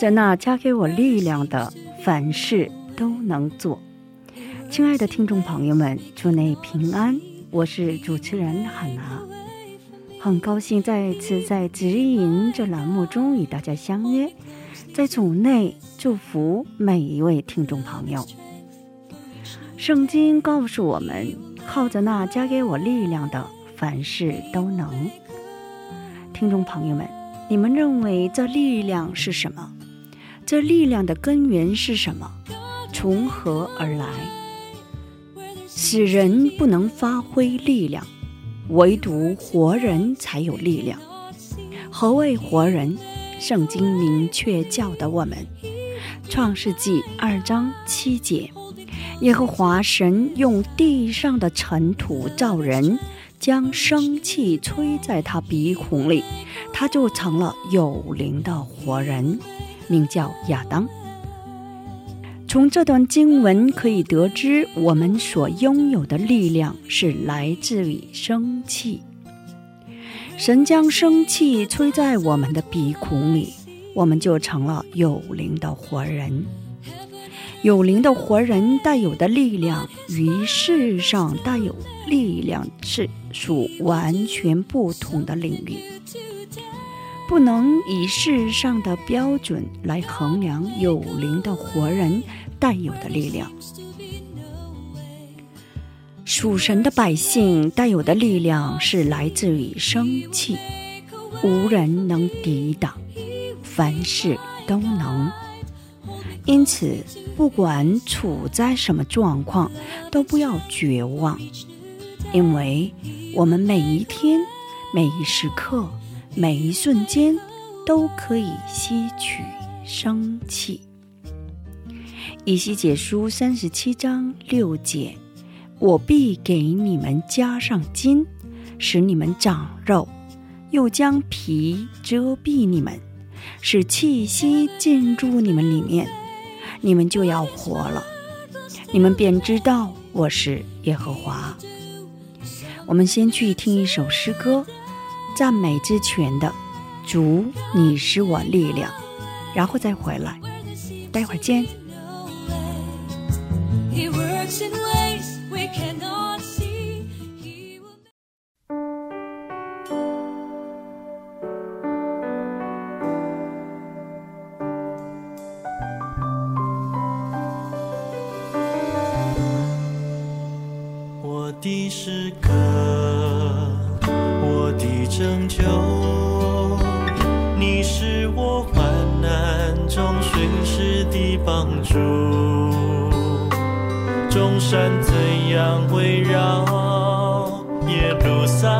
在那加给我力量的，凡事都能做。亲爱的听众朋友们，祝你平安，我是主持人海娜，很高兴再次在指引这栏目中与大家相约，在组内祝福每一位听众朋友。圣经告诉我们，靠着那加给我力量的，凡事都能。听众朋友们。你们认为这力量是什么？这力量的根源是什么？从何而来？死人不能发挥力量，唯独活人才有力量。何谓活人？圣经明确教导我们，《创世纪》二章七节：耶和华神用地上的尘土造人。将生气吹在他鼻孔里，他就成了有灵的活人，名叫亚当。从这段经文可以得知，我们所拥有的力量是来自于生气。神将生气吹在我们的鼻孔里，我们就成了有灵的活人。有灵的活人带有的力量，与世上带有力量是属完全不同的领域，不能以世上的标准来衡量有灵的活人带有的力量。属神的百姓带有的力量是来自于生气，无人能抵挡，凡事都能。因此，不管处在什么状况，都不要绝望，因为我们每一天、每一时刻、每一瞬间都可以吸取生气。以西解书三十七章六节：我必给你们加上筋，使你们长肉；又将皮遮蔽你们，使气息进入你们里面。你们就要活了，你们便知道我是耶和华。我们先去听一首诗歌，赞美之泉的主，你是我力量，然后再回来，待会儿见。的帮助。众山怎样围绕耶路撒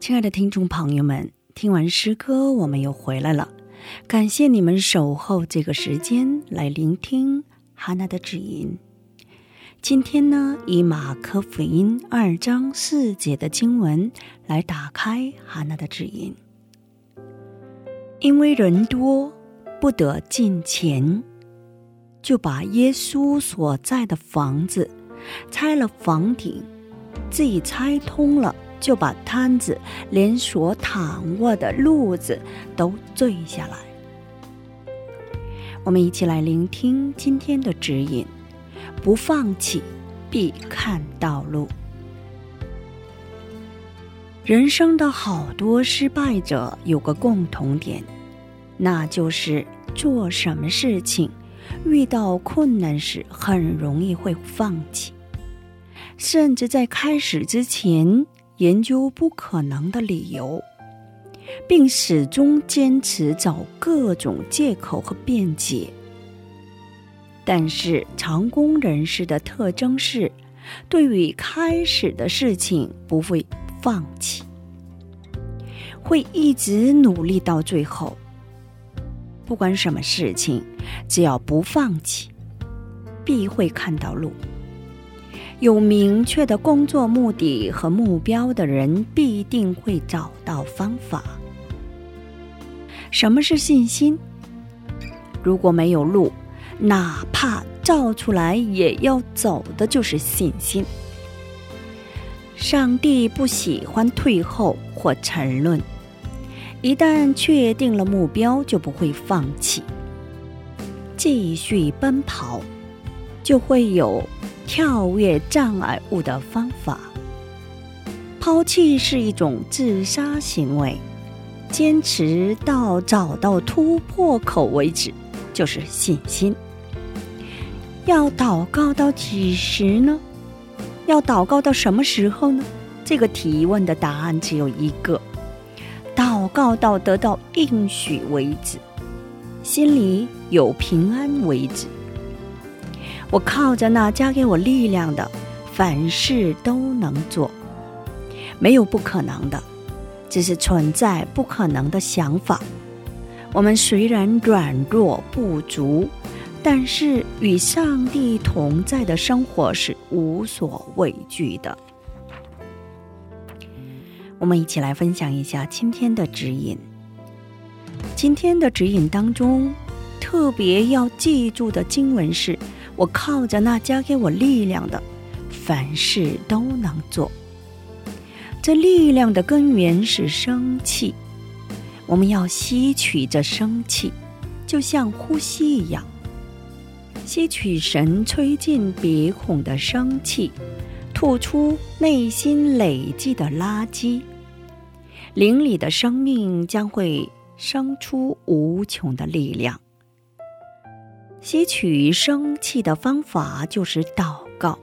亲爱的听众朋友们，听完诗歌，我们又回来了。感谢你们守候这个时间来聆听哈娜的指引。今天呢，以马可福音二章四节的经文来打开哈娜的指引。因为人多，不得进前，就把耶稣所在的房子拆了房顶，自己拆通了。就把摊子连所躺卧的褥子都坠下来。我们一起来聆听今天的指引：不放弃，必看道路。人生的好多失败者有个共同点，那就是做什么事情遇到困难时很容易会放弃，甚至在开始之前。研究不可能的理由，并始终坚持找各种借口和辩解。但是，成功人士的特征是，对于开始的事情不会放弃，会一直努力到最后。不管什么事情，只要不放弃，必会看到路。有明确的工作目的和目标的人，必定会找到方法。什么是信心？如果没有路，哪怕照出来也要走的，就是信心。上帝不喜欢退后或沉沦，一旦确定了目标，就不会放弃，继续奔跑，就会有。跳跃障碍物的方法，抛弃是一种自杀行为，坚持到找到突破口为止，就是信心。要祷告到几时呢？要祷告到什么时候呢？这个提问的答案只有一个：祷告到得到应许为止，心里有平安为止。我靠着那加给我力量的，凡事都能做。没有不可能的，只是存在不可能的想法。我们虽然软弱不足，但是与上帝同在的生活是无所畏惧的。我们一起来分享一下今天的指引。今天的指引当中，特别要记住的经文是：我靠着那加给我力量的，凡事都能做。这力量的根源是生气，我们要吸取这生气，就像呼吸一样，吸取神吹进鼻孔的生气。吐出内心累积的垃圾，灵里的生命将会生出无穷的力量。吸取生气的方法就是祷告。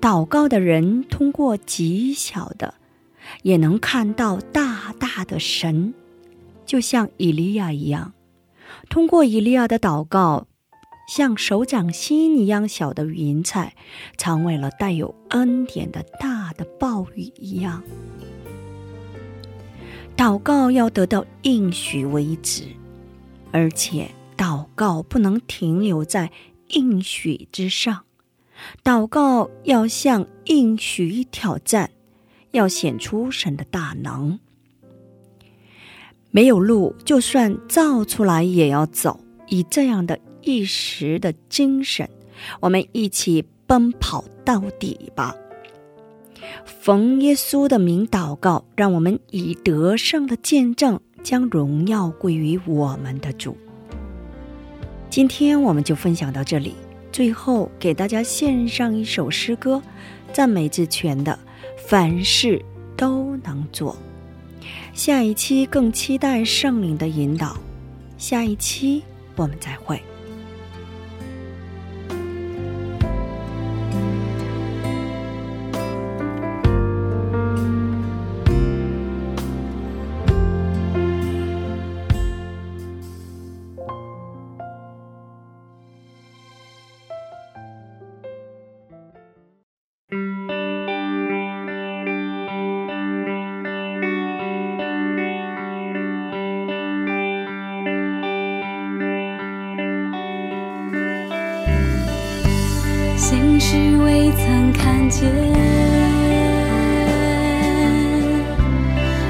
祷告的人通过极小的，也能看到大大的神，就像以利亚一样。通过以利亚的祷告。像手掌心一样小的云彩，成为了带有恩典的大的暴雨一样。祷告要得到应许为止，而且告不能停留在应许之上，祷告要向应许挑战，要显出神的大能。没有路，就算造出来也要走，以这样的。一时的精神，我们一起奔跑到底吧！奉耶稣的名祷告，让我们以得胜的见证，将荣耀归于我们的主。今天我们就分享到这里，最后给大家献上一首诗歌，赞美之泉的《凡事都能做》。下一期更期待圣灵的引导，下一期我们再会。曾看见，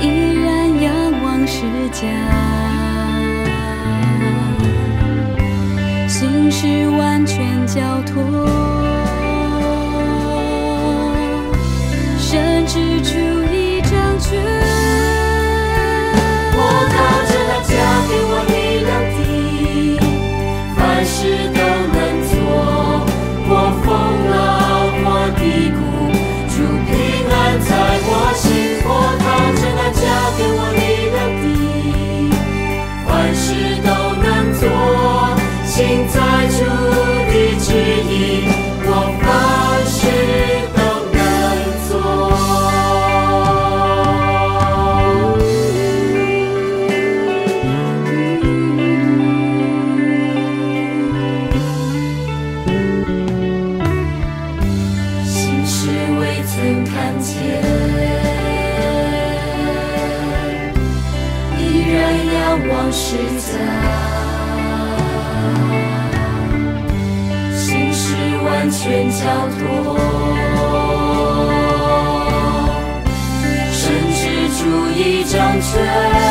依然仰望世家。心事完全交托，甚至出却